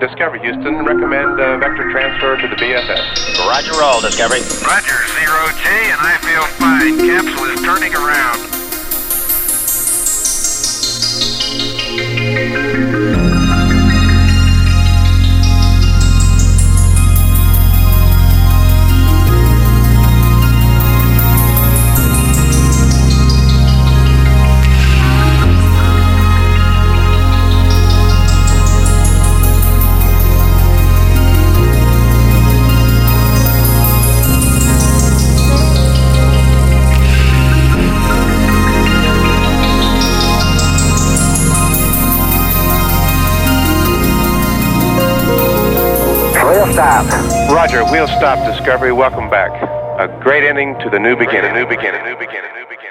Discovery Houston, recommend uh, vector transfer to the BFS. Roger roll, Discovery. Roger, zero G, and I feel fine. Capsule is turning around. Wheel stop, Discovery. Welcome back. A great ending to the. New beginning. New beginning. New beginning. New beginning.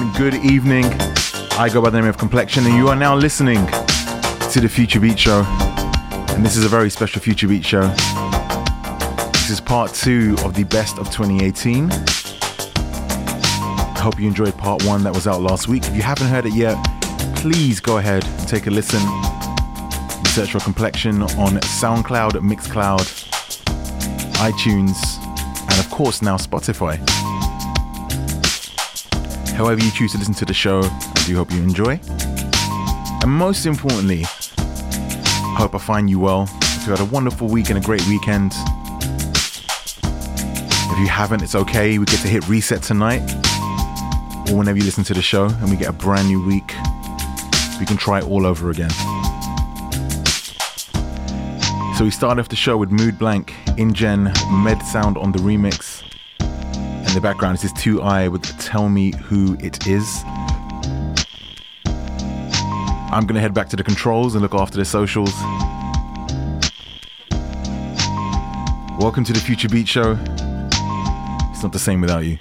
And good evening. I go by the name of Complexion, and you are now listening to the Future Beat Show. And this is a very special Future Beat Show. This is part two of the best of 2018. I hope you enjoyed part one that was out last week. If you haven't heard it yet, please go ahead and take a listen. Search for Complexion on SoundCloud, Mixcloud, iTunes, and of course now Spotify. However, you choose to listen to the show, I do hope you enjoy. And most importantly, I hope I find you well. If you had a wonderful week and a great weekend. If you haven't, it's okay. We get to hit reset tonight. or whenever you listen to the show and we get a brand new week, we can try it all over again. So we start off the show with Mood Blank, Ingen, Med Sound on the remix. And the background is this 2Eye with Tell Me Who It Is. I'm gonna head back to the controls and look after the socials. Welcome to the Future Beat Show. It's not the same without you.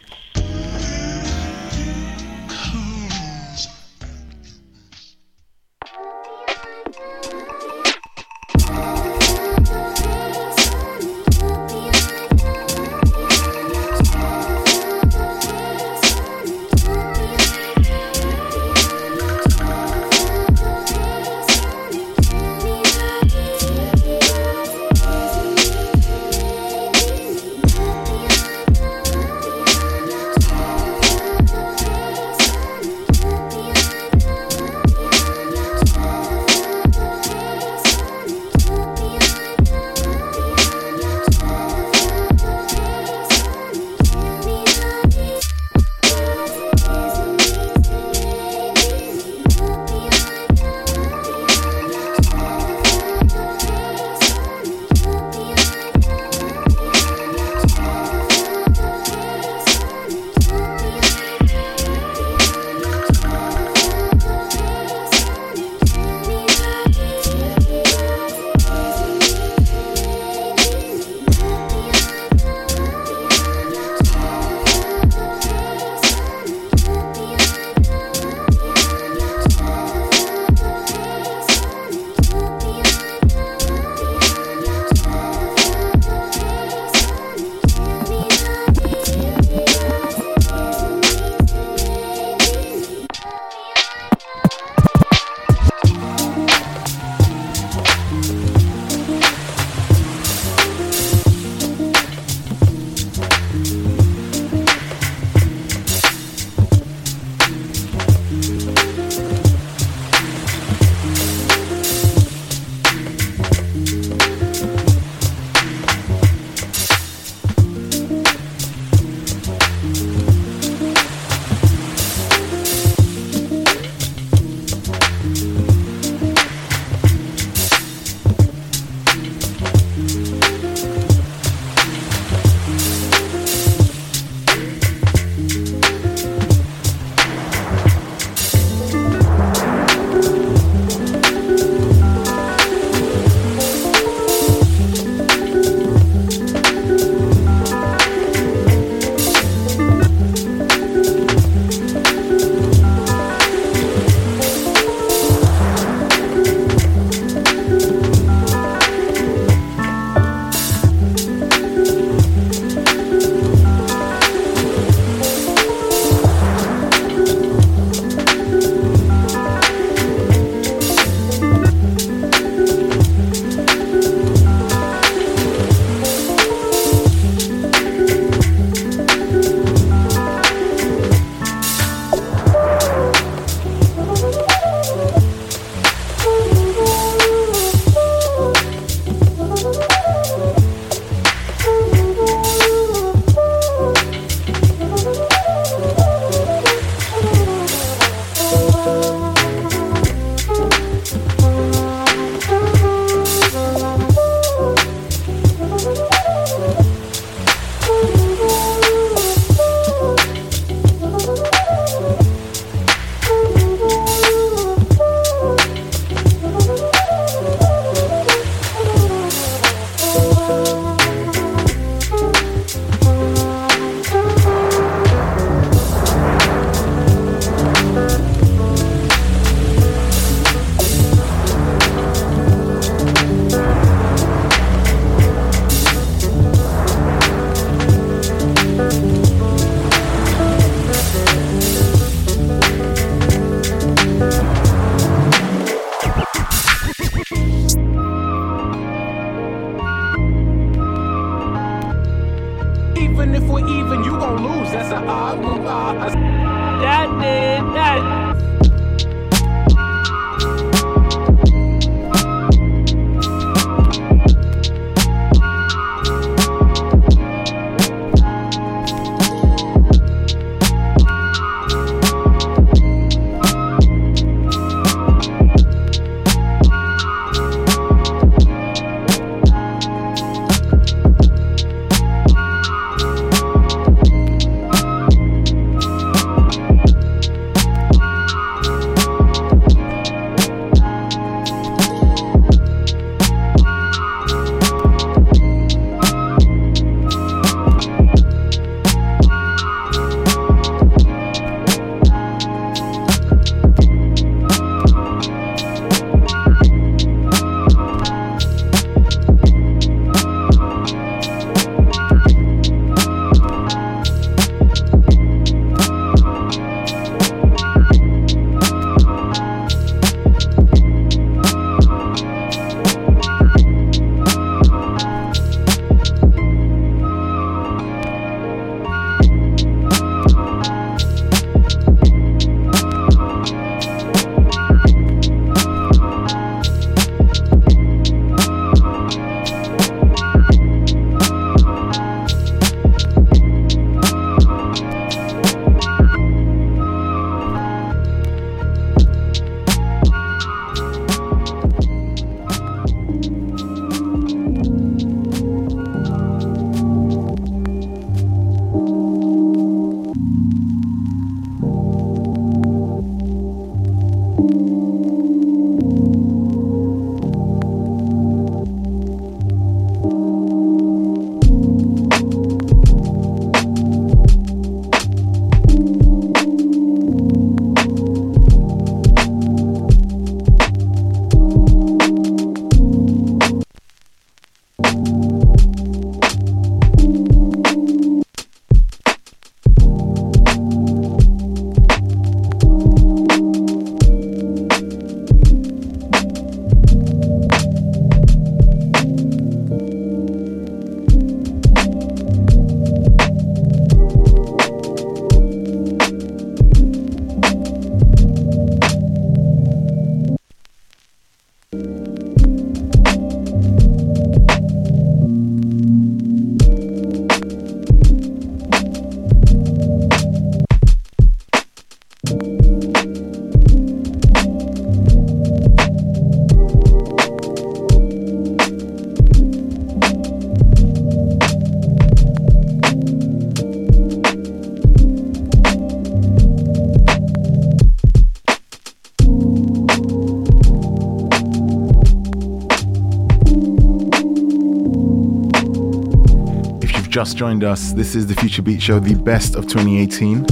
Just joined us, this is the Future Beat Show, the best of 2018.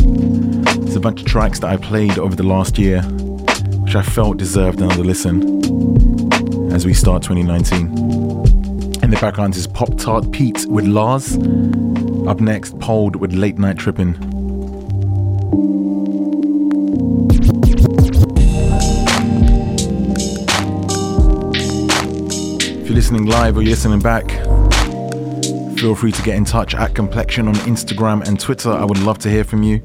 It's a bunch of tracks that I played over the last year, which I felt deserved another listen as we start 2019. In the background is Poptartpete with Larz. Up next, Pold with Late Night Trippin'. If you're listening live or you're listening back, feel free to get in touch at Complexion on Instagram and Twitter. I would love to hear from you.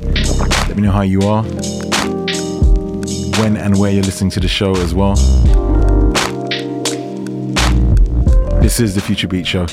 Let me know how you are, when and where you're listening to the show as well. This is the Future Beat Show.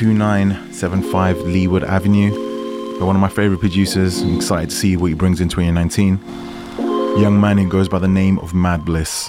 2975 Leeward Avenue by one of my favorite producers. I'm excited to see what he brings in 2019. Young man who goes by the name of Madbliss.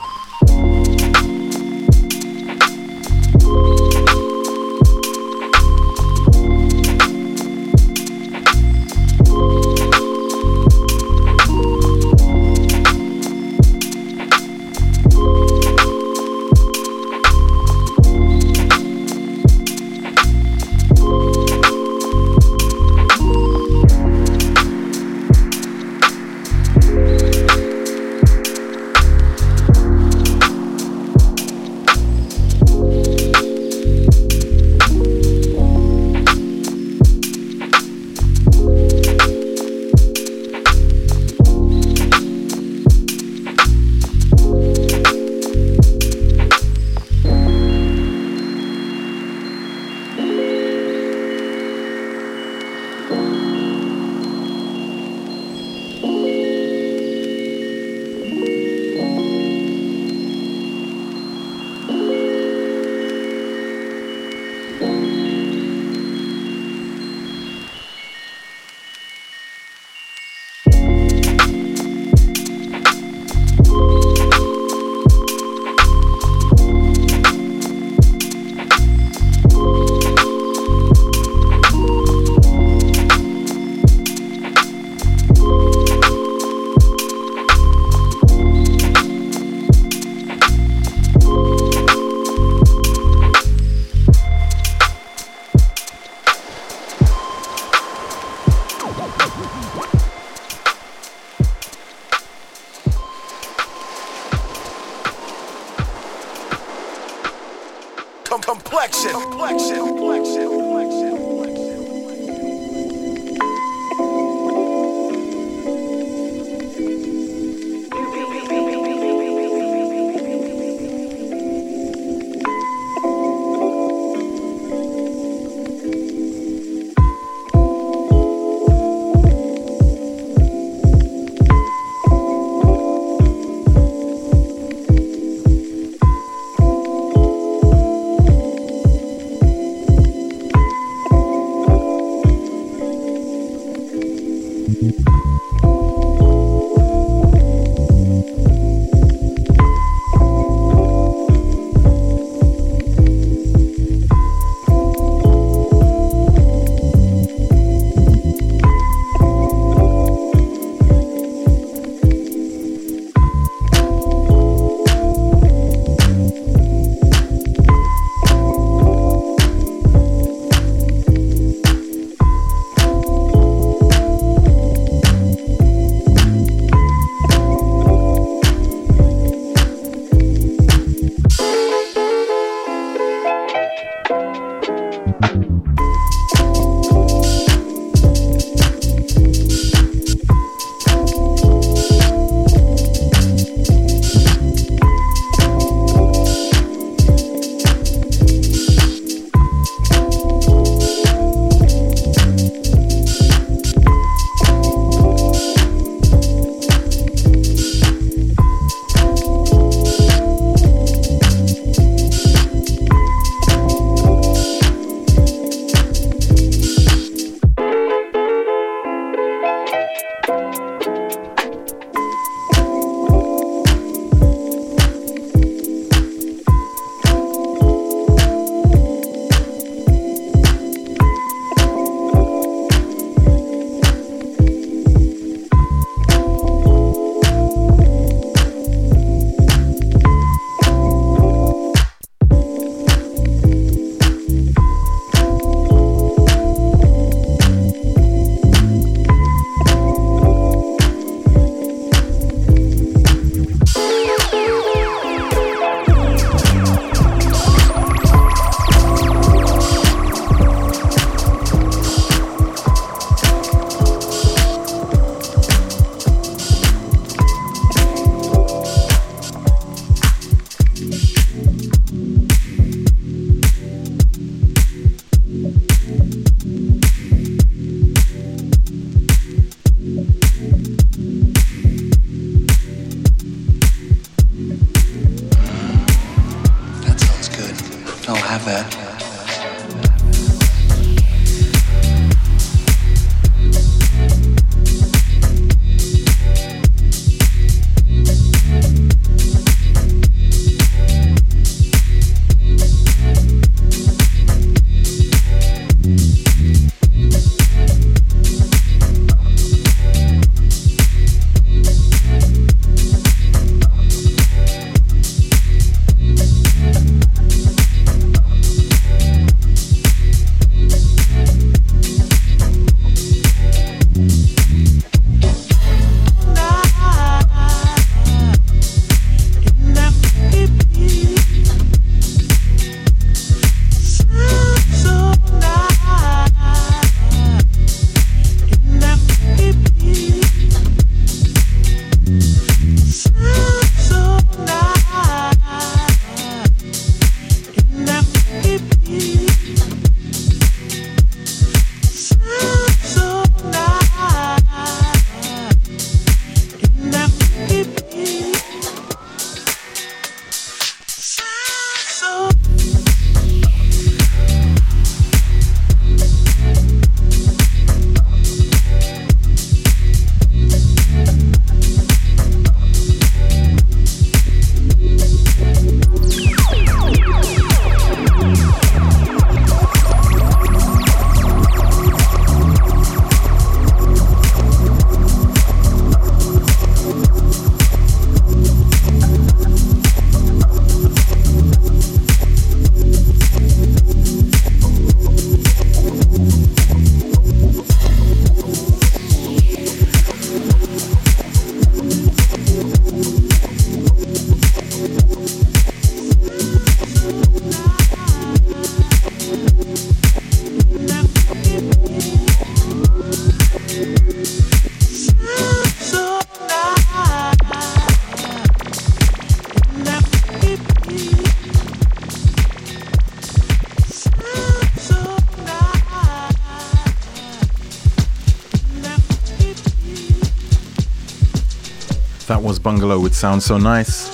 Bungalow with Sound So Nice.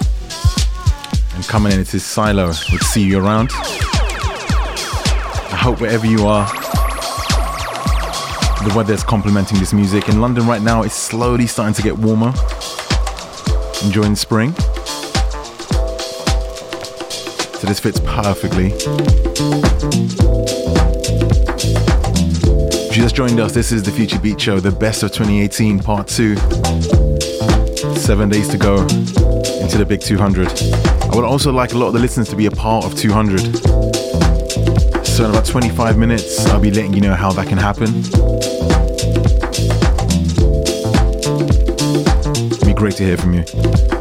And coming in, it is Silo with See You Around. I hope wherever you are, the weather is complementing this music. In London right now, it's slowly starting to get warmer. Enjoying spring. So this fits perfectly. If you just joined us, this is the Future Beat Show, the best of 2018, part two. Seven days to go into the big 200. I would also like a lot of the listeners to be a part of 200. So in about 25 minutes, I'll be letting you know how that can happen. It'd be great to hear from you.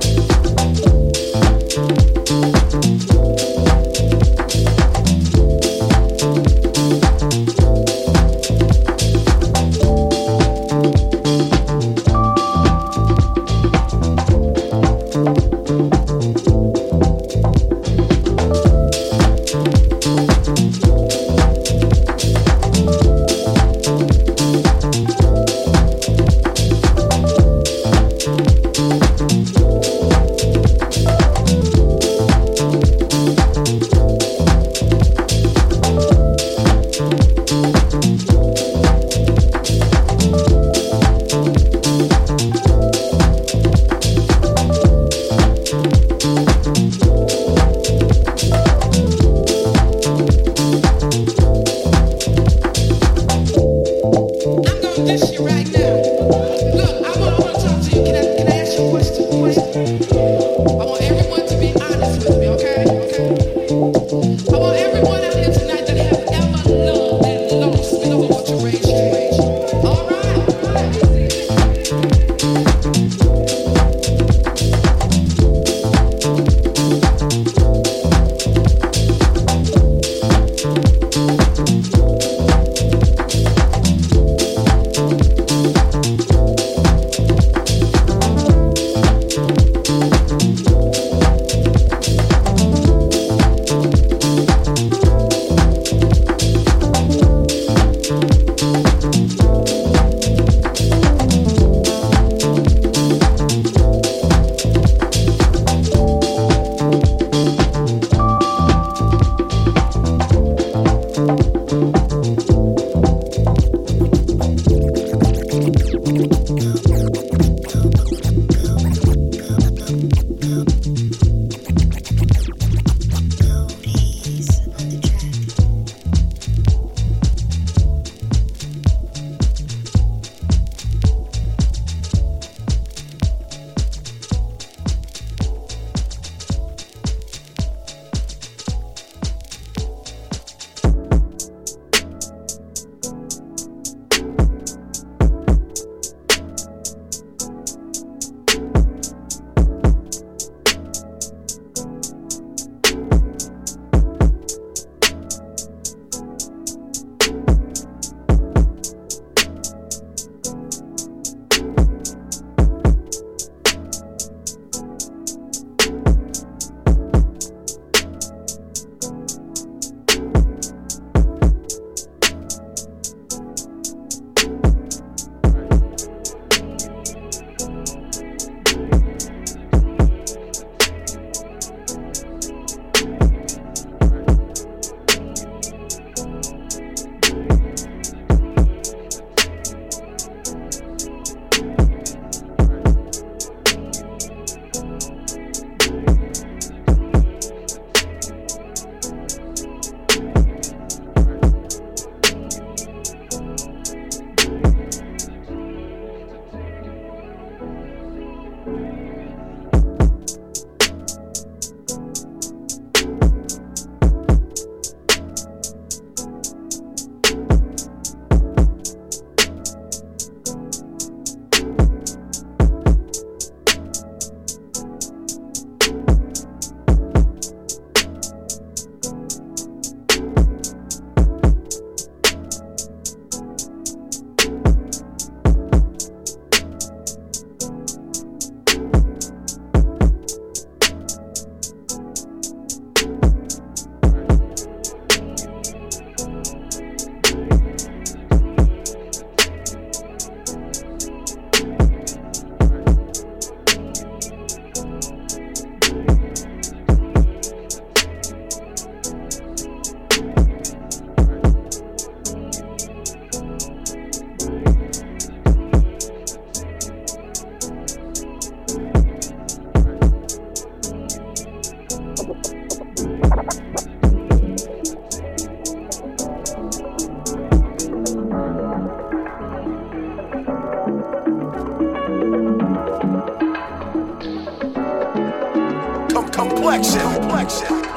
Thank you.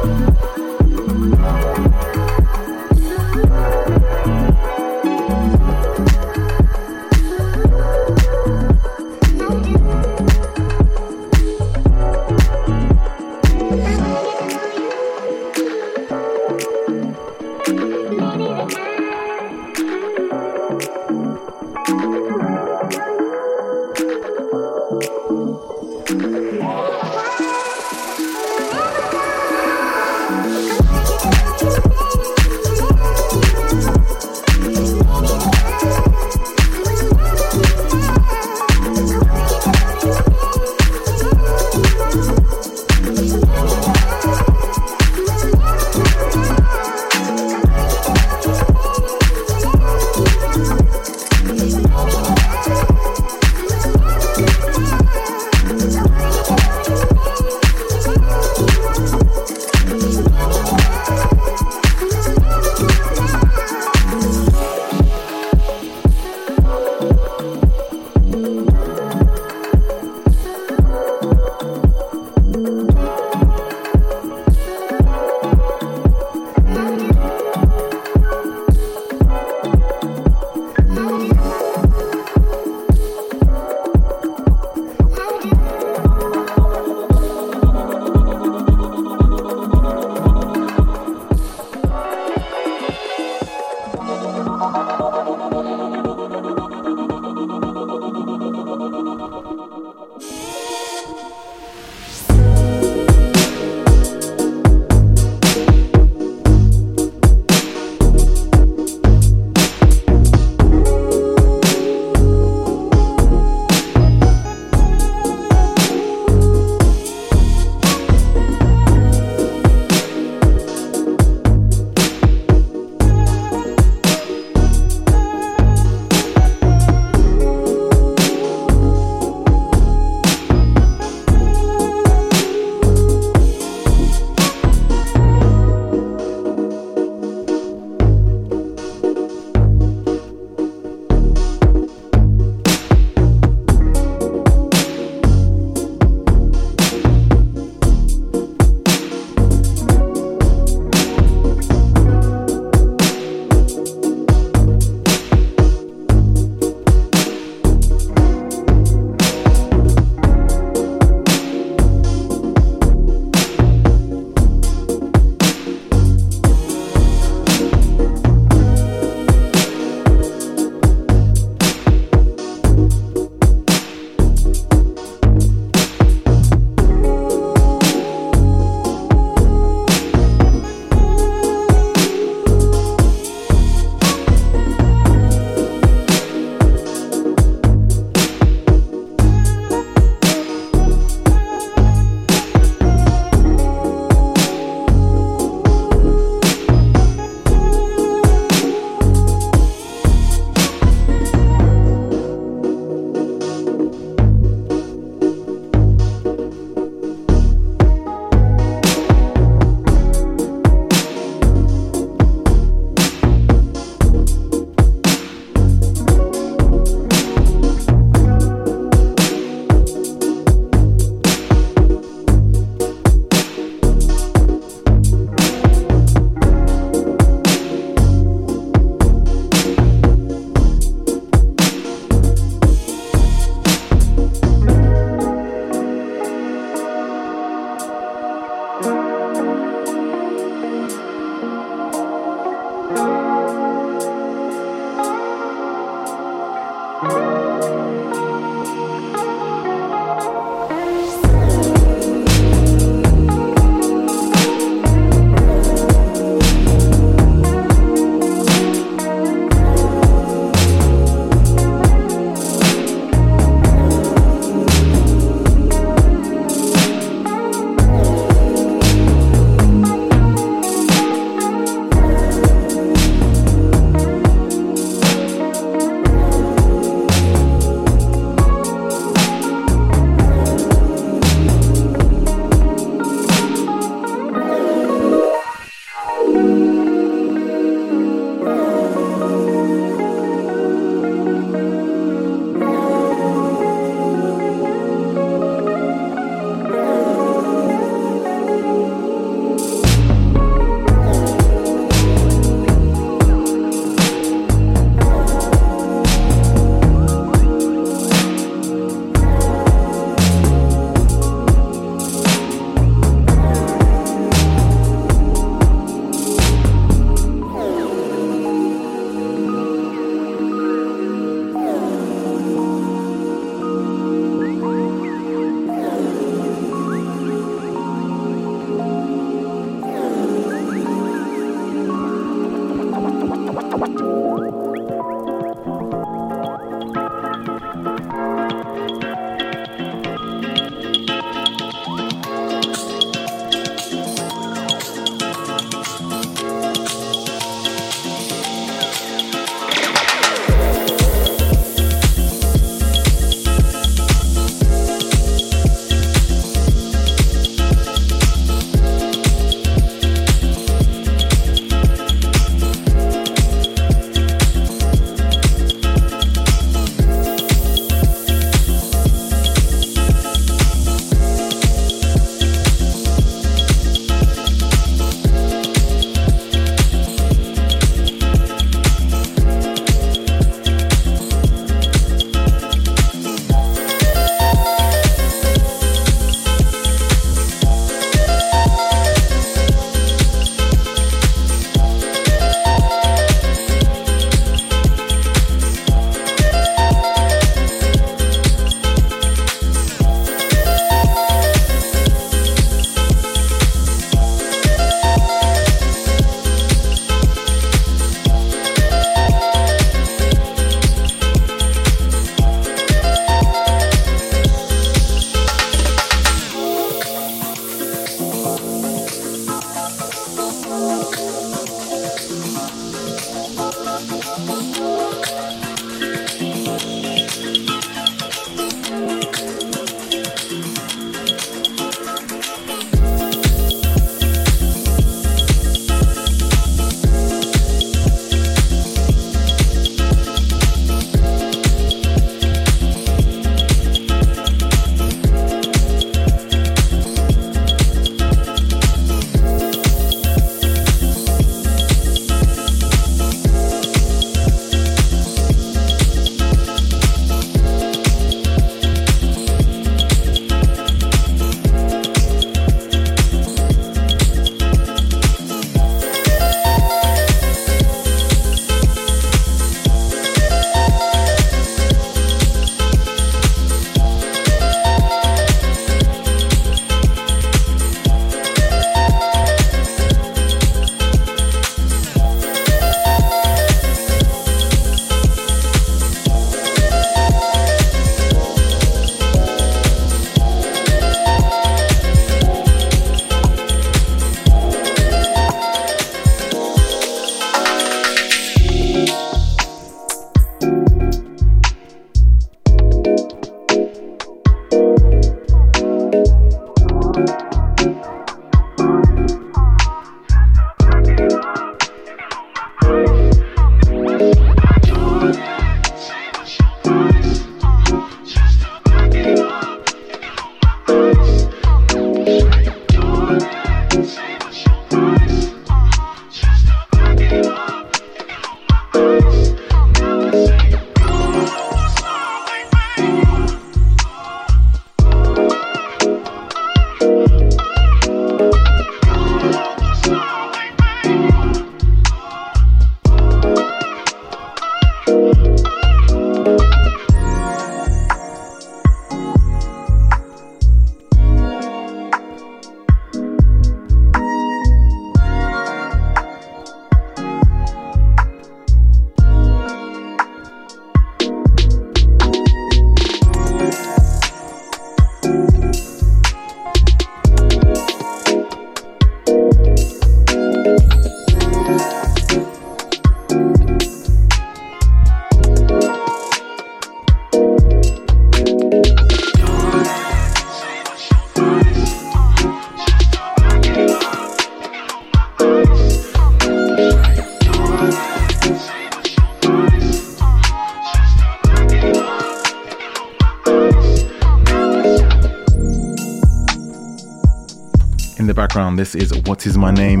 This is What Is My Name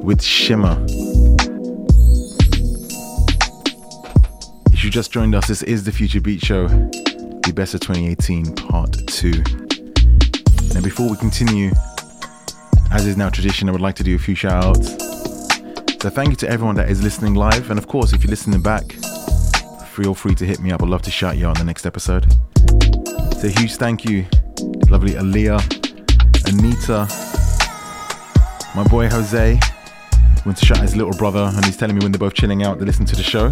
with Shimmer. If you just joined us, this is the Future Beat Show, the best of 2018, part two. Now, before we continue, as is now tradition, I would like to do a few shout outs. So, thank you to everyone that is listening live, and of course, if you're listening back, feel free to hit me up. I'd love to shout you out in the next episode. So, huge thank you, lovely Aaliyah, Anita, my boy Jose. Went to shout his little brother, and he's telling me when they're both chilling out, they listen to the show.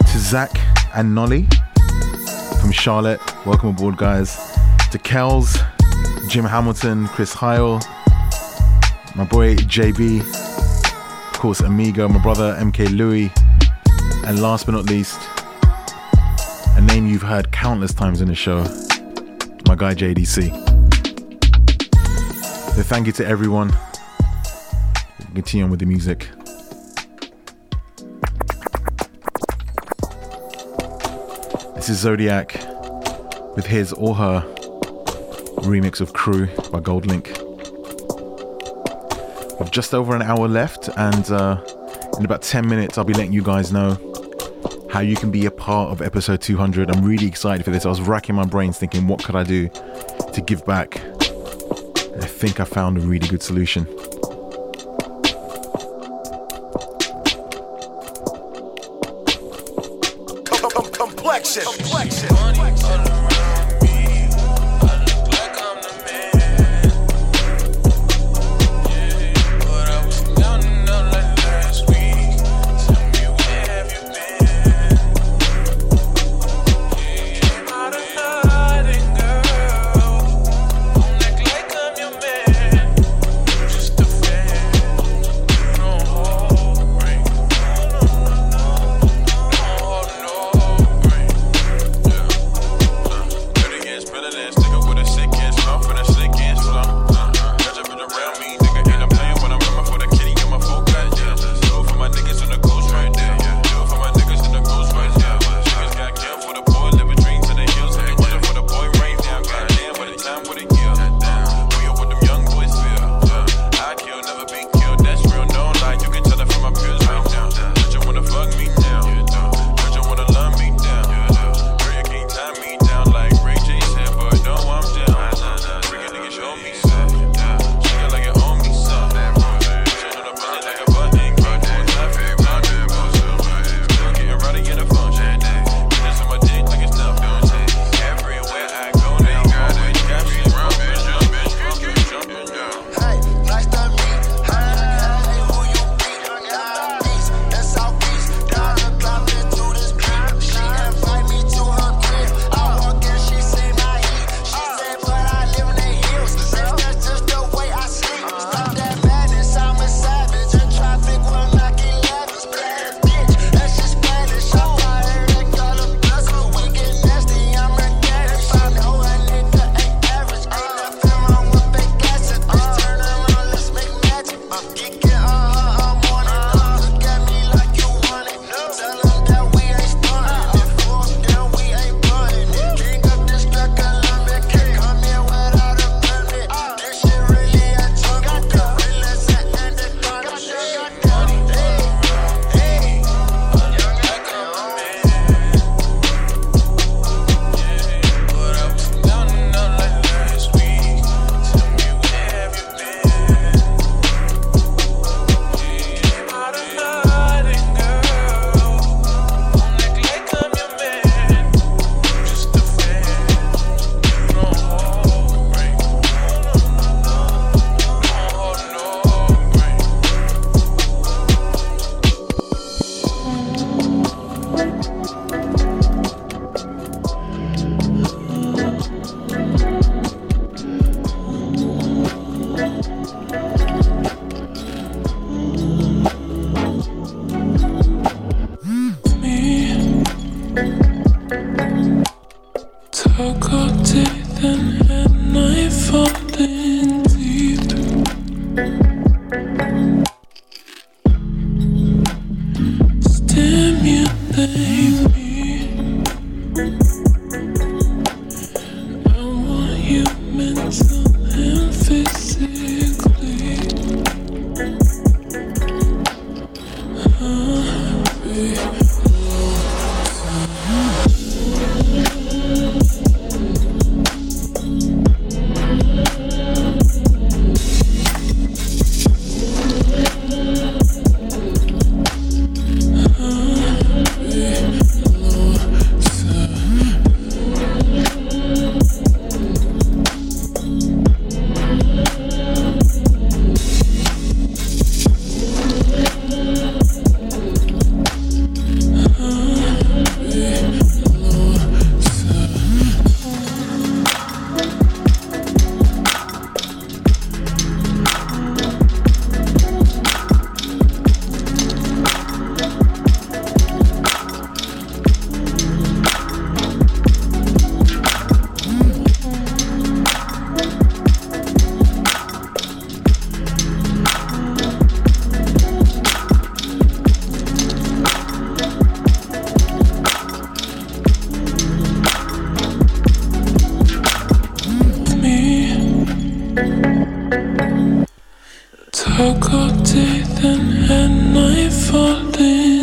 To Zach and Nolly from Charlotte, welcome aboard, guys. To Kells, Jim Hamilton, Chris Heil, my boy JB, of course, Amigo, my brother MK Louis, and last but not least, a name you've heard countless times in the show, my guy JDC. So thank you to everyone. Continue on with the music. This is Zodivk with his or her remix of Crew by Goldlink. We've just over an hour left, and uh, in about 10 minutes, I'll be letting you guys know how you can be a part of episode 200. I'm really excited for this. I was racking my brains thinking, what could I do to give back? Think I found a really good solution. How cold teeth and night falling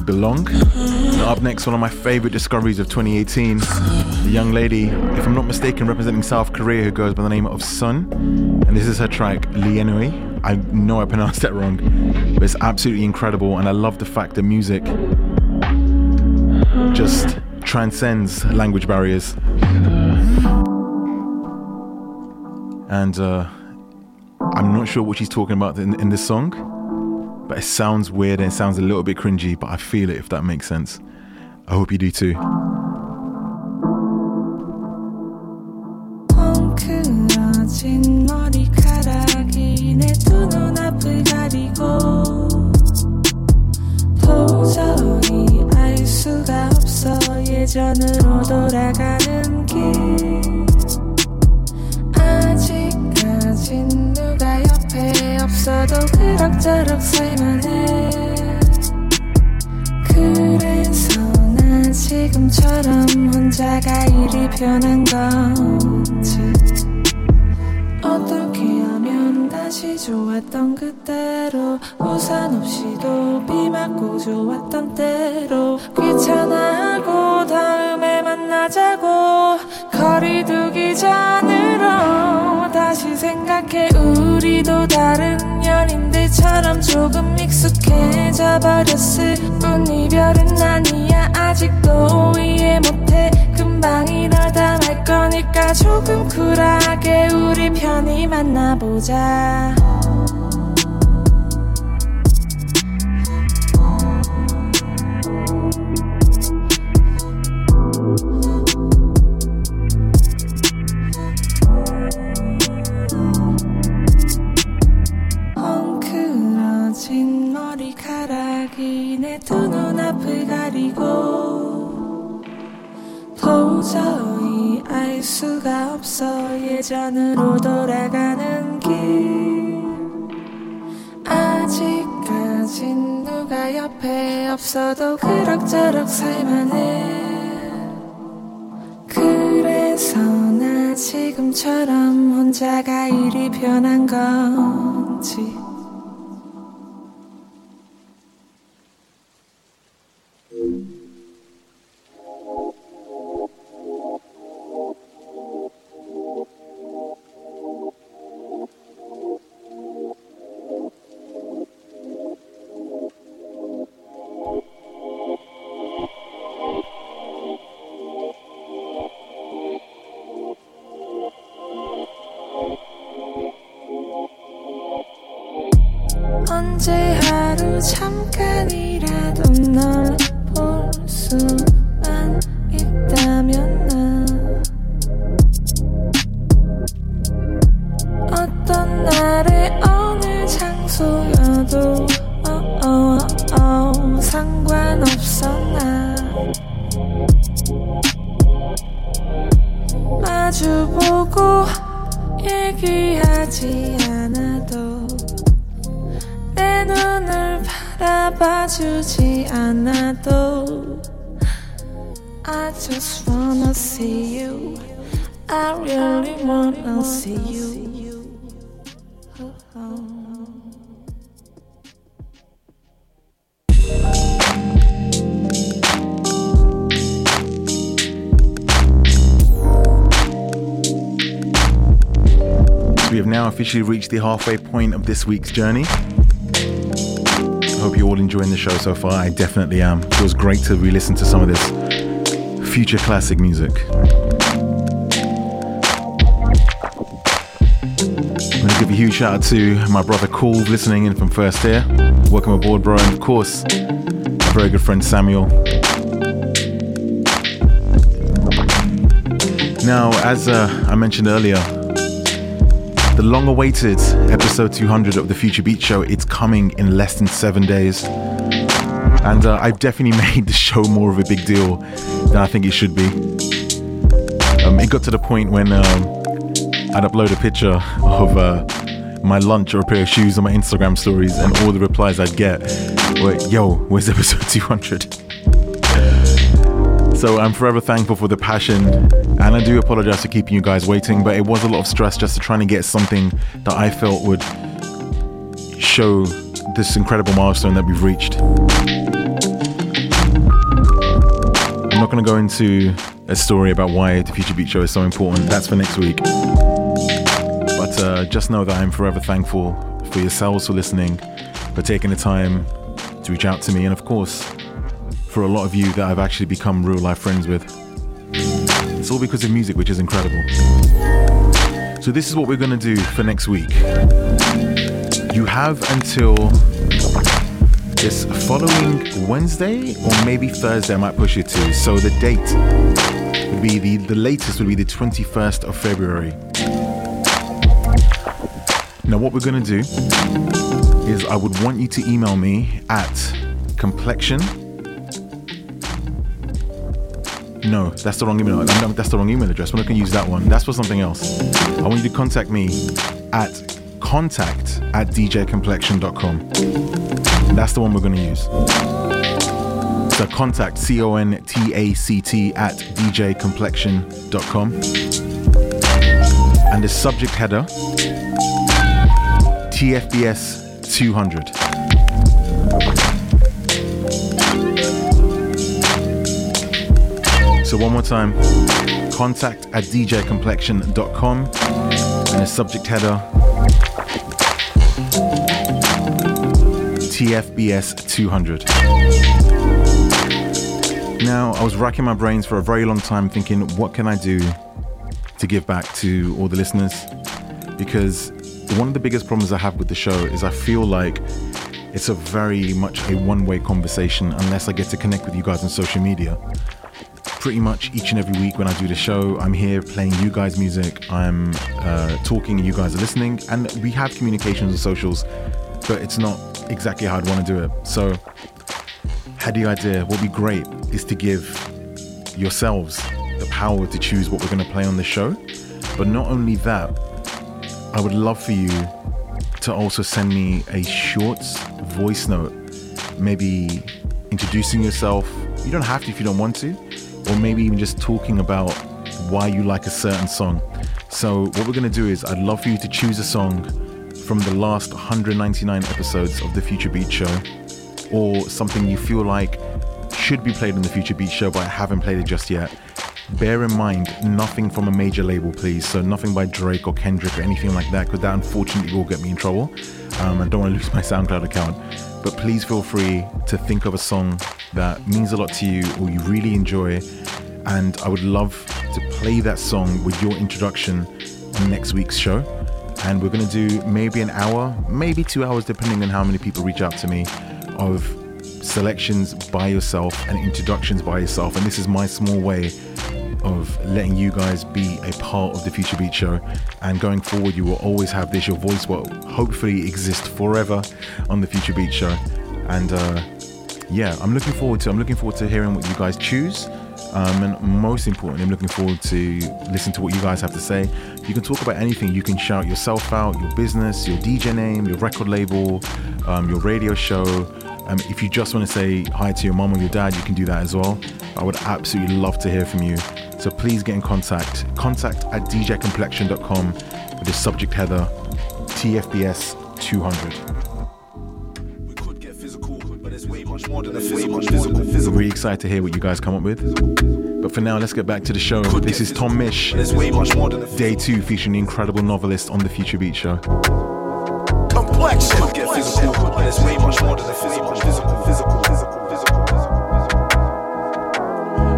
with Belong. And up next, one of my favorite discoveries of 2018. A young lady, if I'm not mistaken, representing South Korea who goes by the name of Tsun. And this is her track, Lienui. I know I pronounced that wrong, but it's absolutely incredible. And I love the fact that music just transcends language barriers. And uh, I'm not sure what she's talking about in, in this song, but it sounds weird and it sounds a little bit cringy, but I feel it if that makes sense. I hope you do too. 머리카락이 내 두 눈앞을 가리고 도저히 알 수가 없어 예전으로 돌아가는 길 없어도 그럭저럭 살만해. 그래서 난 지금처럼 혼자가 이리 편한 건지. 어떻게 하면 다시 좋았던 그때로 우산 없이도 비 맞고 좋았던 때로 귀찮아하고 다음에 만나자고 거리 두기 전으로 다시 생각해. 우리도 다른 연인들처럼 조금 익숙해져 버렸을 뿐 이별은 아니야. 아직도 이해 못해. 금방 이러다 말 거니까 조금 쿨하게 우리 편히 만나보자 수가 없어 예전으로 돌아가는 길. 아직까진 누가 옆에 없어도 그럭저럭 살만해. 그래서 나 지금처럼 혼자가 이리 편한 건지 officially reached the halfway point of this week's journey. I hope you're all enjoying the show so far. I definitely am. It was great to re listen to some of this future classic music. I'm going to give a huge shout out to my brother Cool listening in from First Air. Welcome aboard, bro. And of course, my very good friend Samuel. Now, as uh, I mentioned earlier, the long awaited episode 200 of the Future Beat Show, it's coming in less than seven days. And uh, I've definitely made the show more of a big deal than I think it should be. Um, it got to the point when um, I'd upload a picture of uh, my lunch or a pair of shoes on my Instagram stories, and all the replies I'd get were, Yo, where's episode 200? So I'm forever thankful for the passion, and I do apologize for keeping you guys waiting, but it was a lot of stress just to trying to get something that I felt would show this incredible milestone that we've reached. I'm not going to go into a story about why the Future Beat Show is so important. That's for next week. But uh, just know that I'm forever thankful for yourselves for listening, for taking the time to reach out to me, and of course, for a lot of you that I've actually become real life friends with. It's all because of music, which is incredible. So, this is what we're going to do for next week. You have until this following Wednesday or maybe Thursday, I might push it to. So, the date would be the, the latest would be the 21st of February. Now, what we're going to do is I would want you to email me at complexion no, that's the wrong email. No, that's the wrong email address. We're not going to use that one. That's for something else. I want you to contact me at contact at djcomplexion.com. That's the one we're going to use. So contact, C O N T A C T, at djcomplexion.com. And the subject header TFBS 200. So one more time, contact at djcomplexion.com and a subject header TFBS 200. Now, I was racking my brains for a very long time thinking, what can I do to give back to all the listeners? Because one of the biggest problems I have with the show is I feel like it's a very much a one way conversation unless I get to connect with you guys on social media pretty much each and every week when I do the show, I'm here playing you guys' music. I'm uh, talking you guys are listening. And we have communications and socials, but it's not exactly how I'd want to do it. So, had the idea, what would be great is to give yourselves the power to choose what we're going to play on the show. But not only that, I would love for you to also send me a short voice note, maybe introducing yourself. You don't have to if you don't want to or maybe even just talking about why you like a certain song. So, what we're going to do is, I'd love for you to choose a song from the last 199 episodes of the Future Beat Show, or something you feel like should be played on the Future Beat Show, but I haven't played it just yet. Bear in mind, nothing from a major label, please. So, nothing by Drake or Kendrick or anything like that, because that unfortunately will get me in trouble. Um, I don't want to lose my SoundCloud account. But please feel free to think of a song that means a lot to you or you really enjoy. And I would love to play that song with your introduction on next week's show. And we're going to do maybe an hour, maybe two hours, depending on how many people reach out to me, of selections by yourself and introductions by yourself. And this is my small way of letting you guys be a part of the Future Beat Show. And going forward, you will always have this. Your voice will hopefully exist forever on the Future Beat Show. And uh, yeah, I'm looking forward to. I'm looking forward to hearing what you guys choose. Um, and most importantly, I'm looking forward to listen to what you guys have to say. You can talk about anything. You can shout yourself out, your business, your DJ name, your record label, um, your radio show. Um, if you just want to say hi to your mom or your dad, you can do that as well. I would absolutely love to hear from you. So please get in contact. Contact at djcomplexion.com with the subject header TFBS 200. I'm really excited to hear what you guys come up with. But for now, let's get back to the show. This is Tom Misch, day two, featuring the incredible novelist on the Future Beat Show. Complexion. Get physical, but it's way much more than a physical, physical, physical, physical, physical, physical.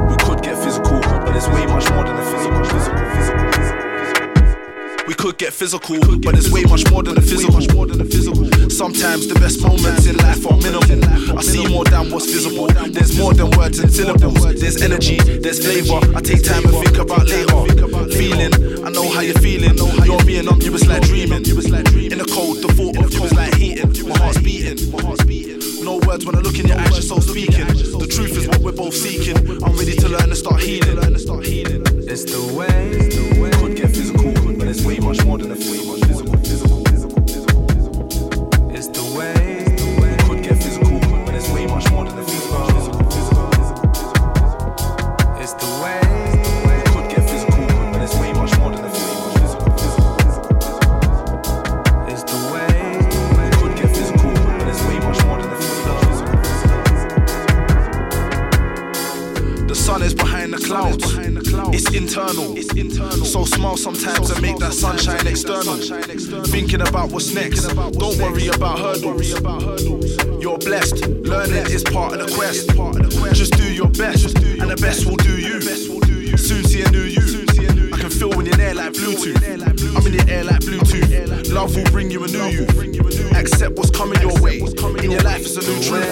We could get physical, but it's way much more than a physical, physical, physical, physical. We could get physical, but it's way much more than a physical. Sometimes the best moments in life are minimal. I see more than what's visible. There's more than words and syllables. There's energy, there's flavor. I take time and think about later. Feeling, I know how you're feeling. You're me and I'm you, it's like dreaming. In the cold, the thought of you is like heating. My heart's beating. My heart's beating. No words when I look in your eyes, you're so speaking. The truth is what we're both seeking. I'm ready to learn and start healing. It's the way. Could get physical, but it's way much more than a physical. Quest. Just do your best, and the best will do you. Soon see a new you. I can feel when you're there like Bluetooth. I'm in the air like Bluetooth. Love will bring you a new you. Accept what's coming your way. In your life, it's a new truth.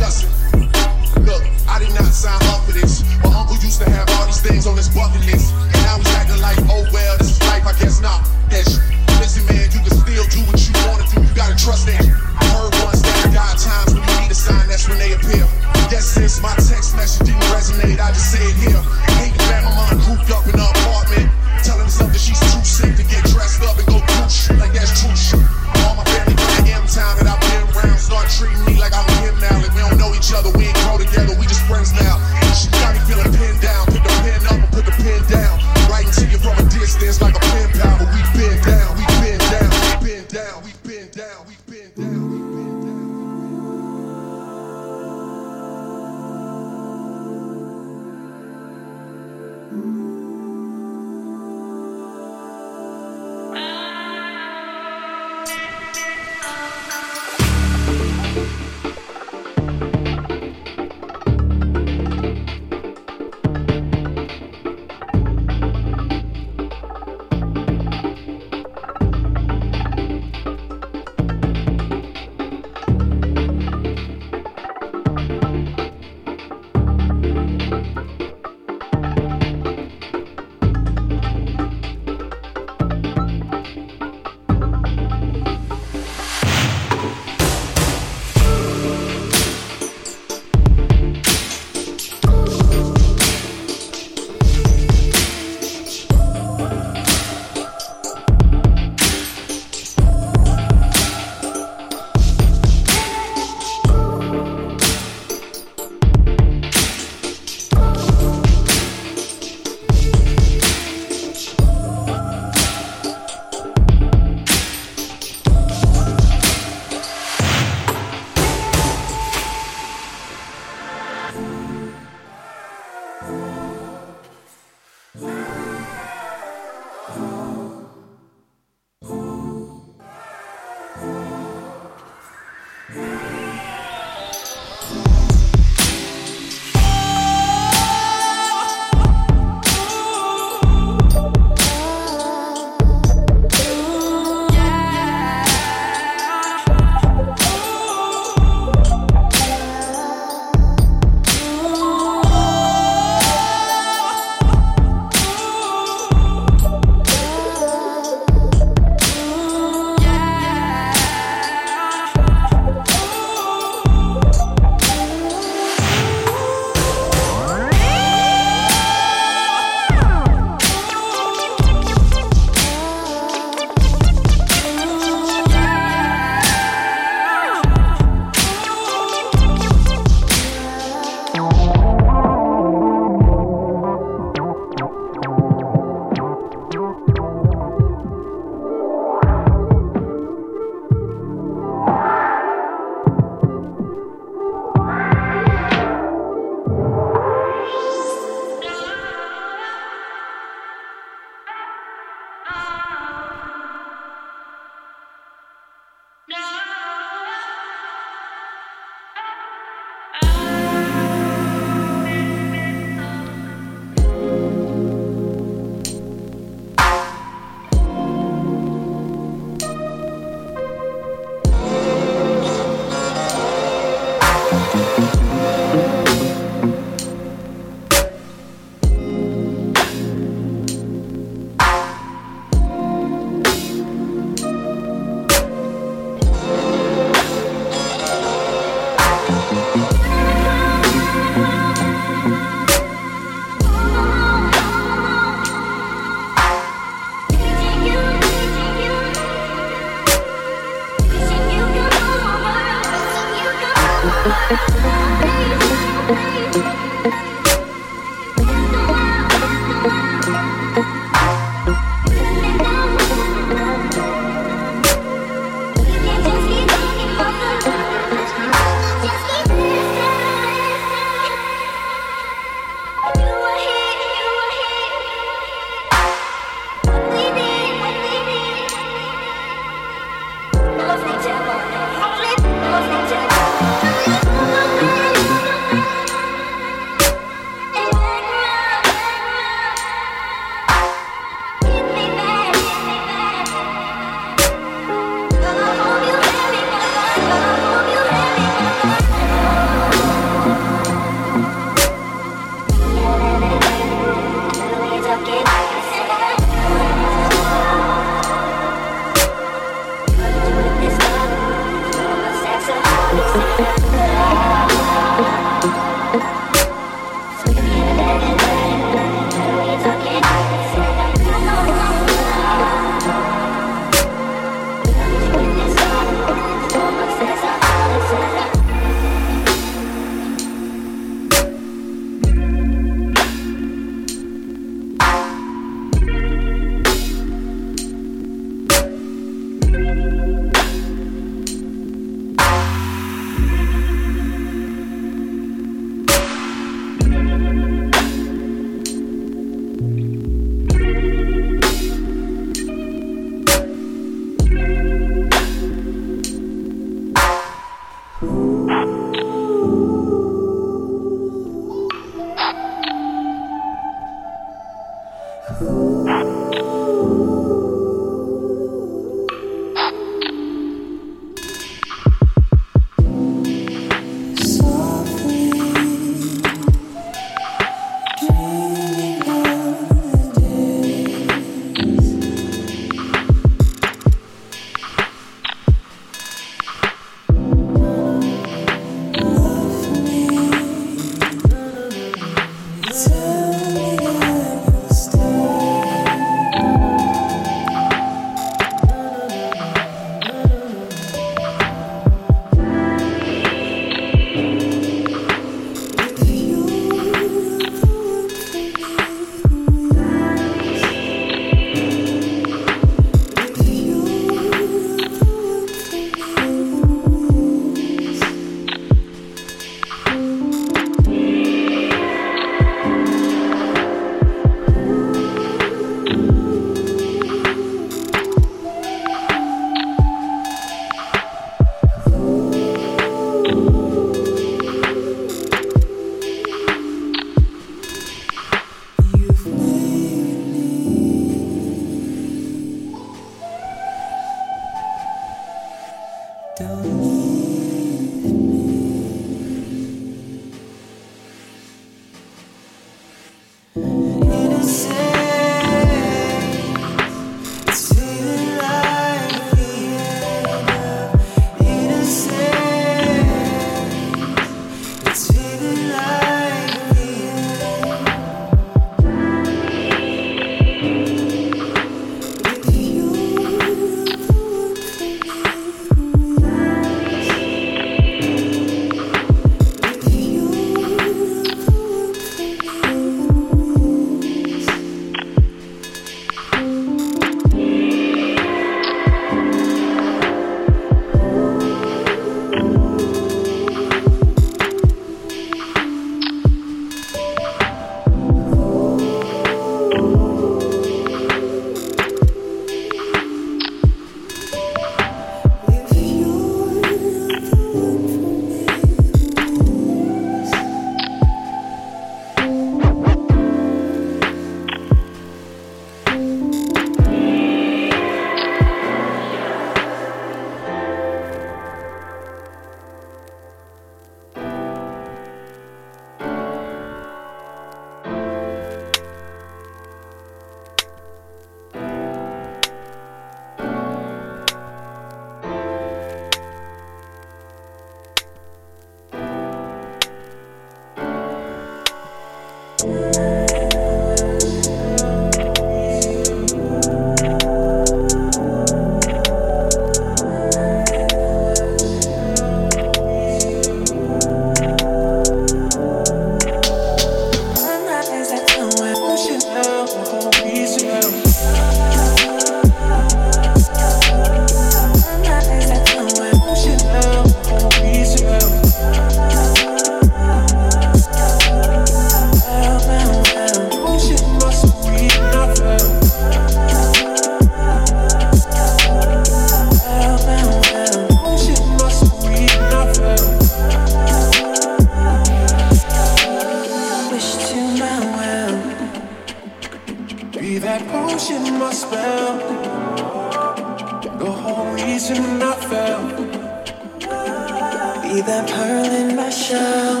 in my shell.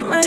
My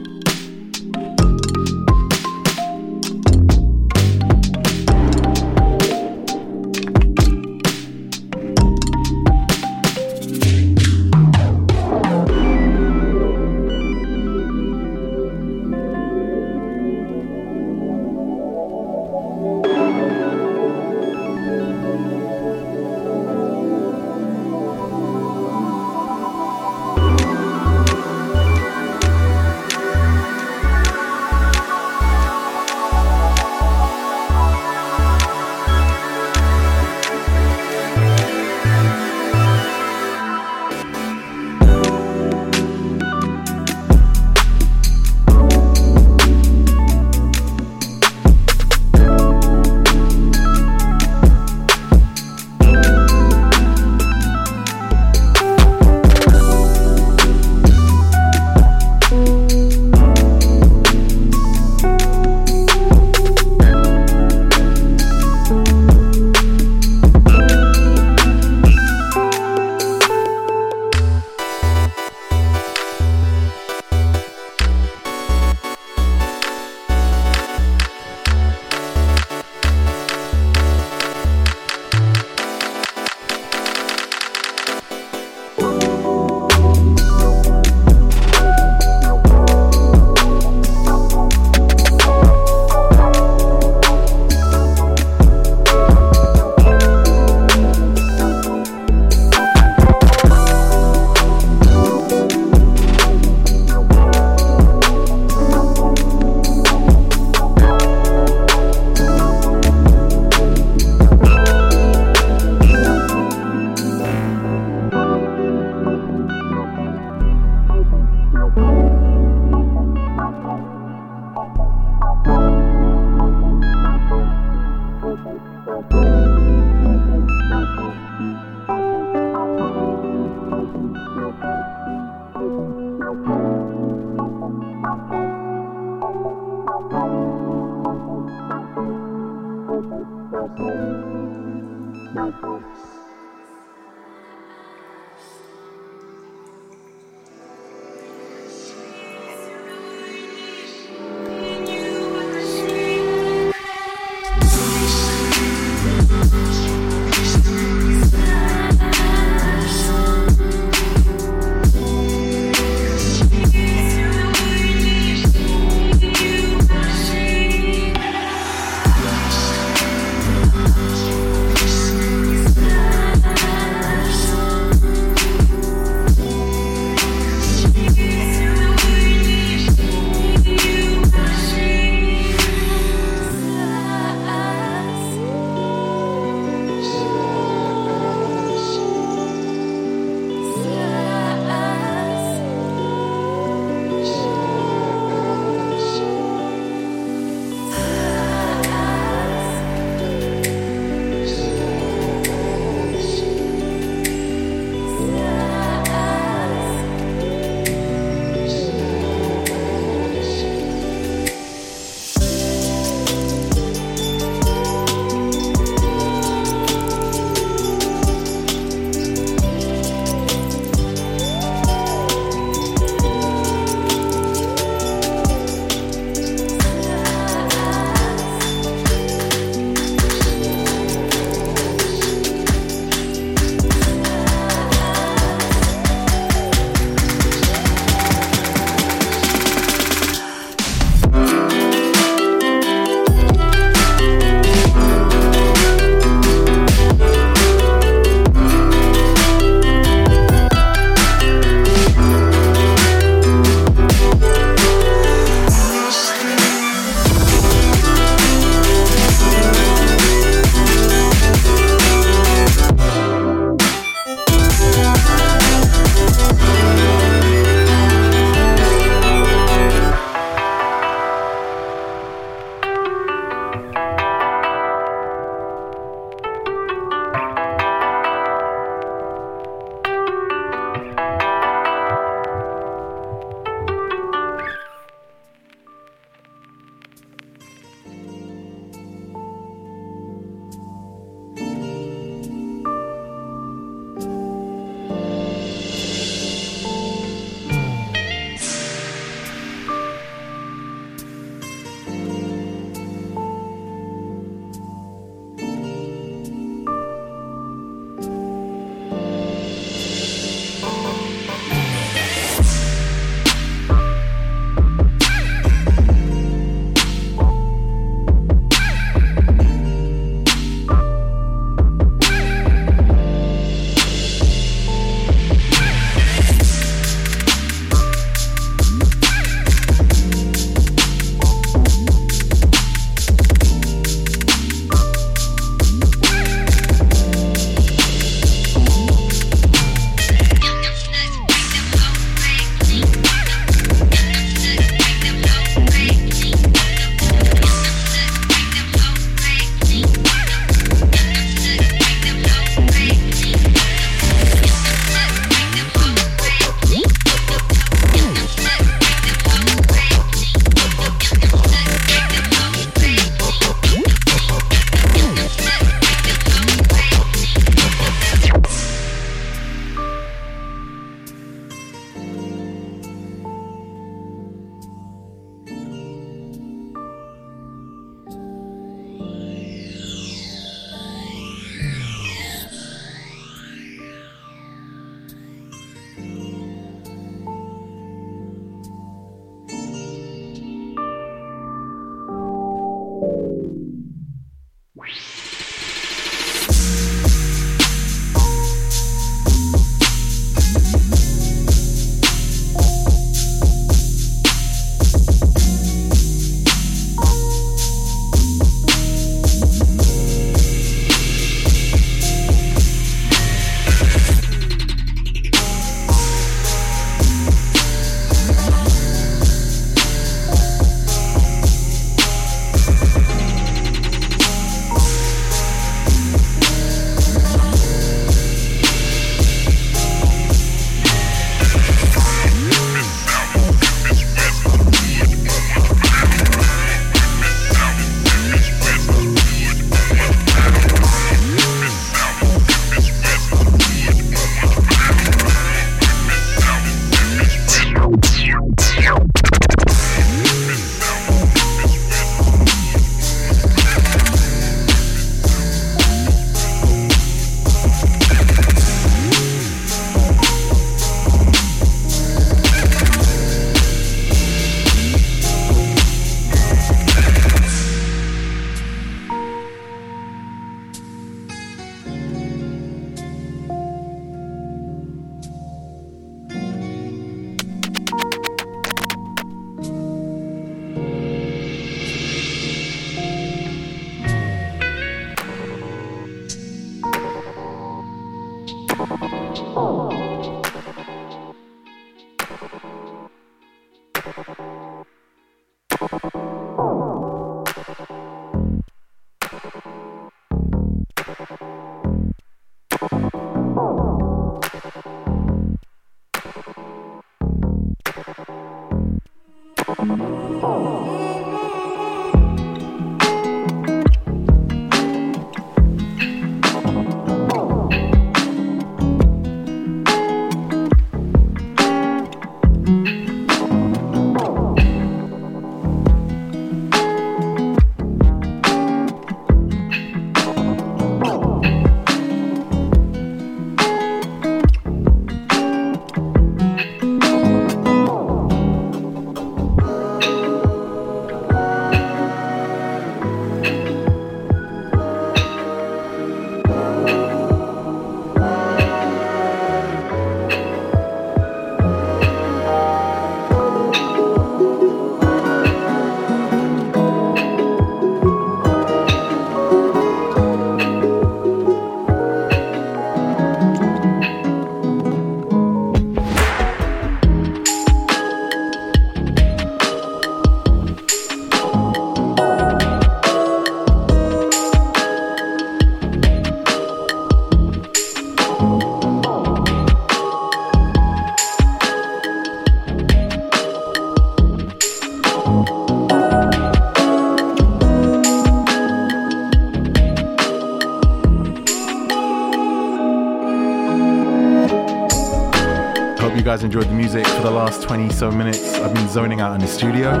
guys enjoyed the music for the last 20 so minutes. I've been zoning out in the studio.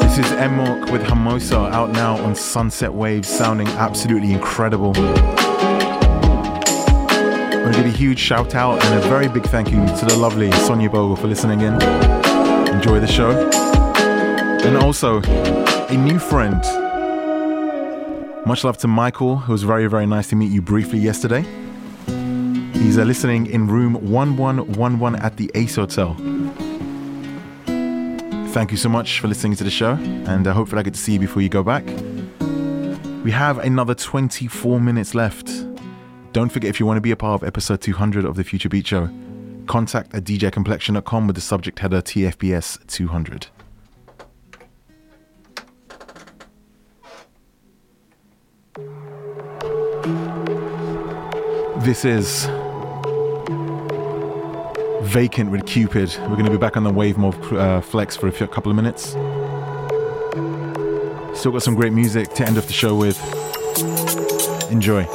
This is Emawk with Hermosa out now on Sunset Waves, sounding absolutely incredible. I want to give a huge shout out and a very big thank you to the lovely Sonia Bogle for listening in. Enjoy the show. And also, a new friend. Much love to Michael. who was very, very nice to meet you briefly yesterday. He's listening in room 1111 at the Ace Hotel. Thank you so much for listening to the show, and uh, hopefully, I get to see you before you go back. We have another 24 minutes left. Don't forget if you want to be a part of episode 200 of the Future Beats Show, contact at djcomplexion.com with the subject header TFBS 200. This is Vacant with Cupid. We're going to be back on the Wave Mob uh, Flex for a few, couple of minutes. Still got some great music to end off the show with. Enjoy.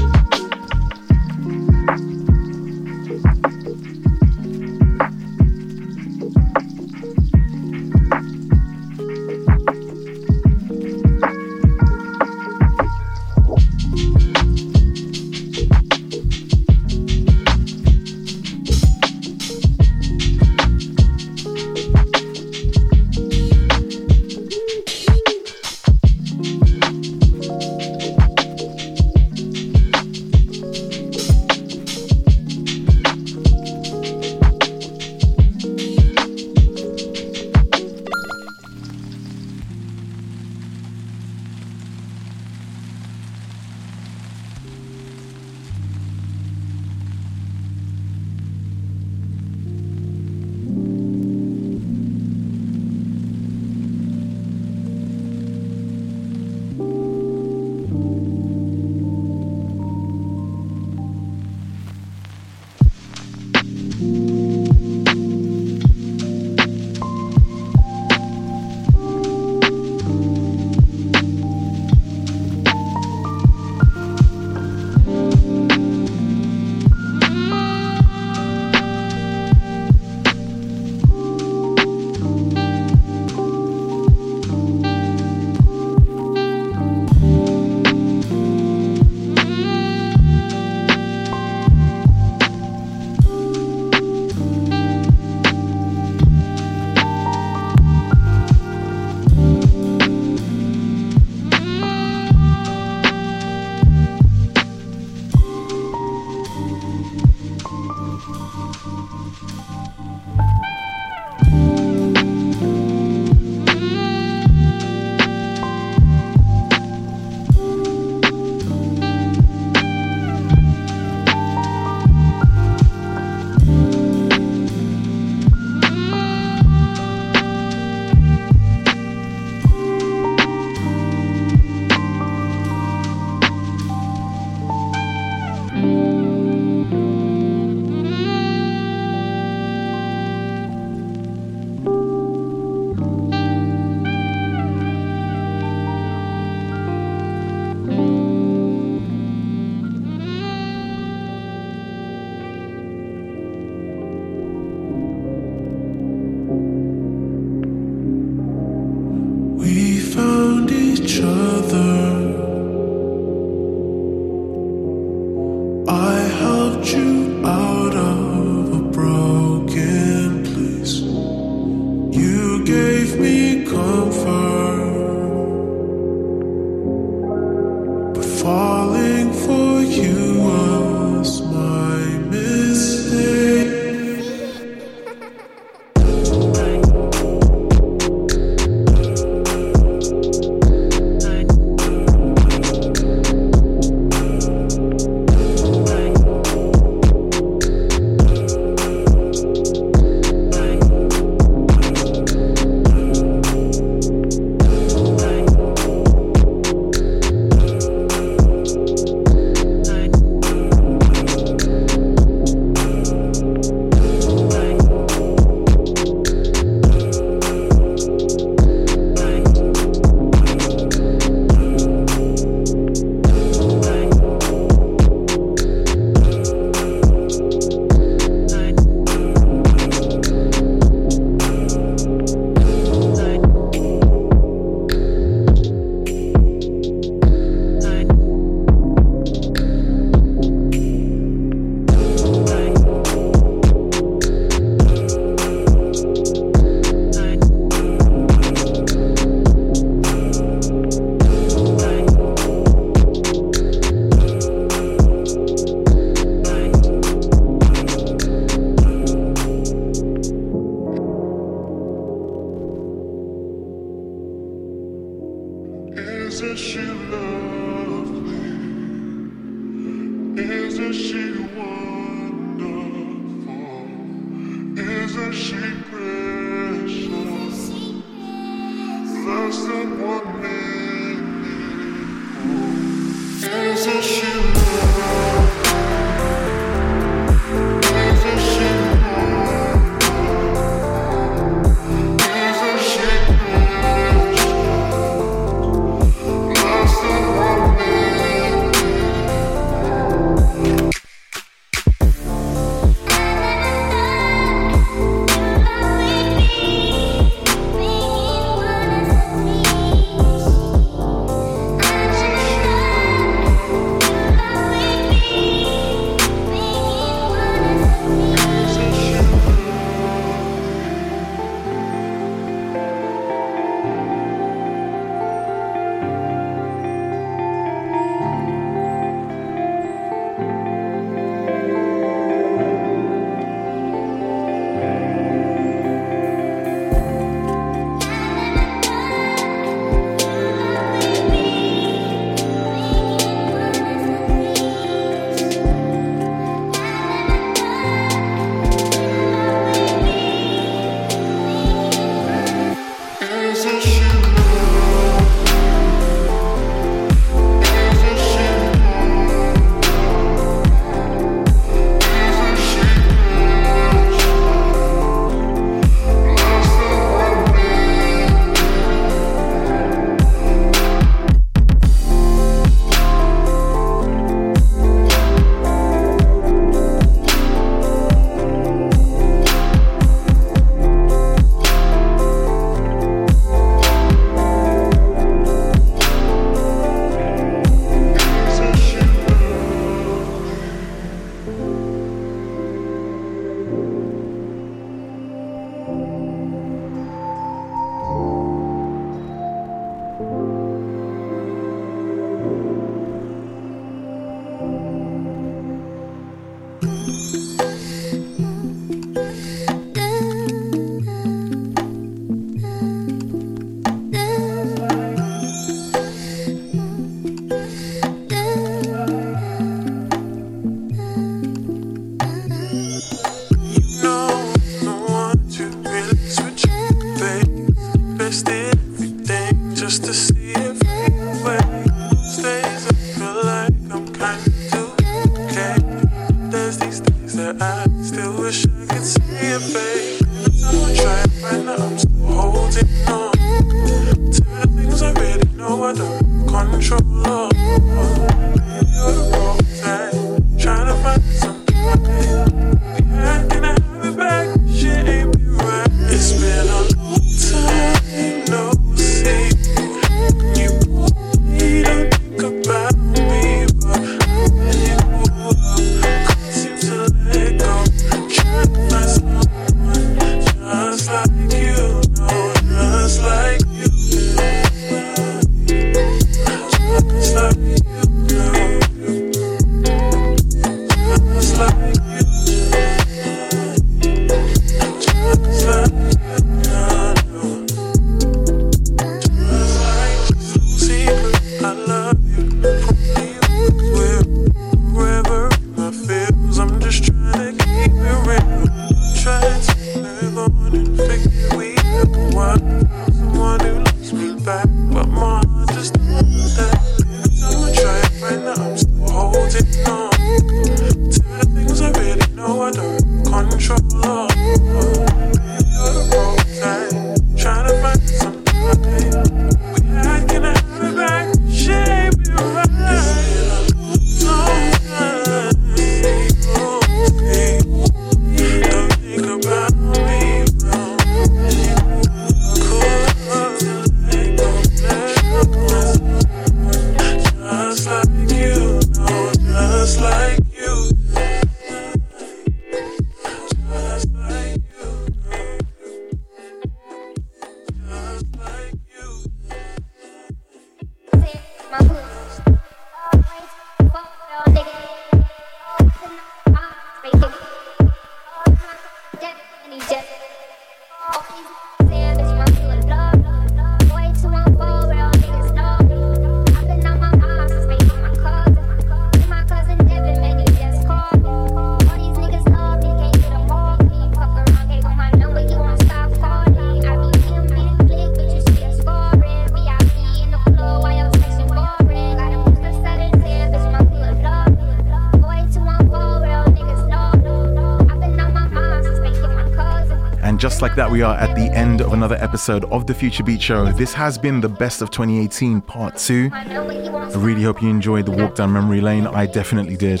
Just like that, we are at the end of another episode of the Future Beats Show. This has been the best of 2018 part two. I really hope you enjoyed the walk down memory lane. I definitely did.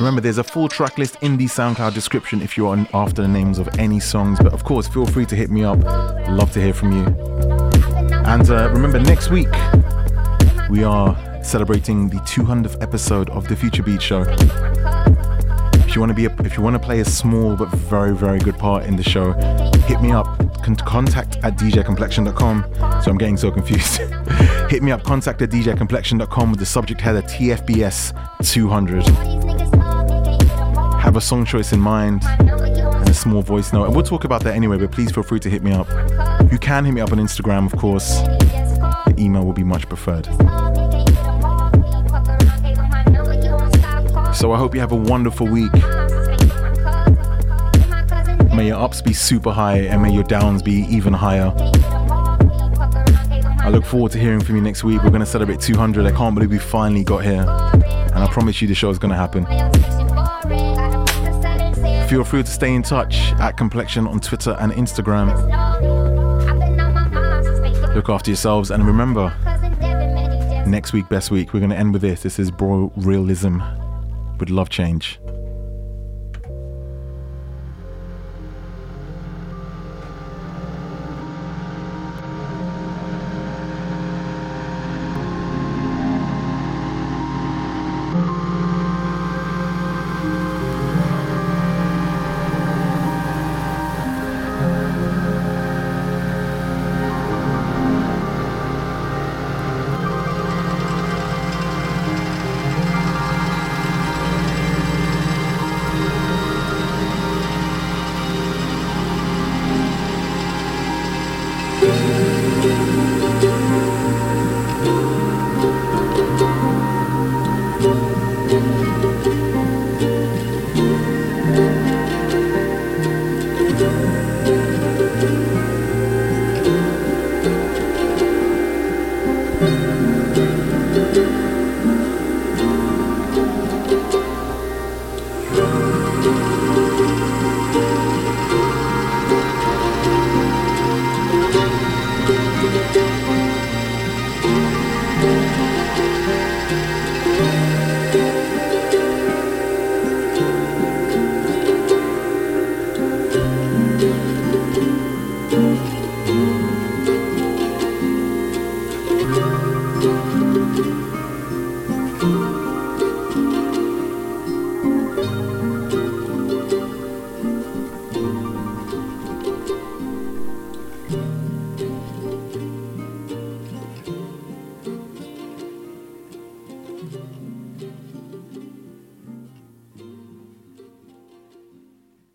Remember, there's a full track list in the SoundCloud description if you're after the names of any songs. But of course, feel free to hit me up. Love to hear from you. And uh, remember, next week we are celebrating the 200th episode of the Future Beats Show. If you want to be, a, if you want to play a small but very, very good part in the show, hit me up. Con- contact at djcomplexion.com. So I'm getting so confused. hit me up. Contact at djcomplexion.com with the subject header TFBS 200. Have a song choice in mind and a small voice note. And we'll talk about that anyway, but please feel free to hit me up. You can hit me up on Instagram, of course. The email will be much preferred. So I hope you have a wonderful week. May your ups be super high and may your downs be even higher. I look forward to hearing from you next week. We're going to celebrate 200. I can't believe we finally got here. And I promise you the show is going to happen. Feel free to stay in touch at Complexion on Twitter and Instagram. Look after yourselves and remember, next week, best week, we're going to end with this. This is Borealism with Love Change.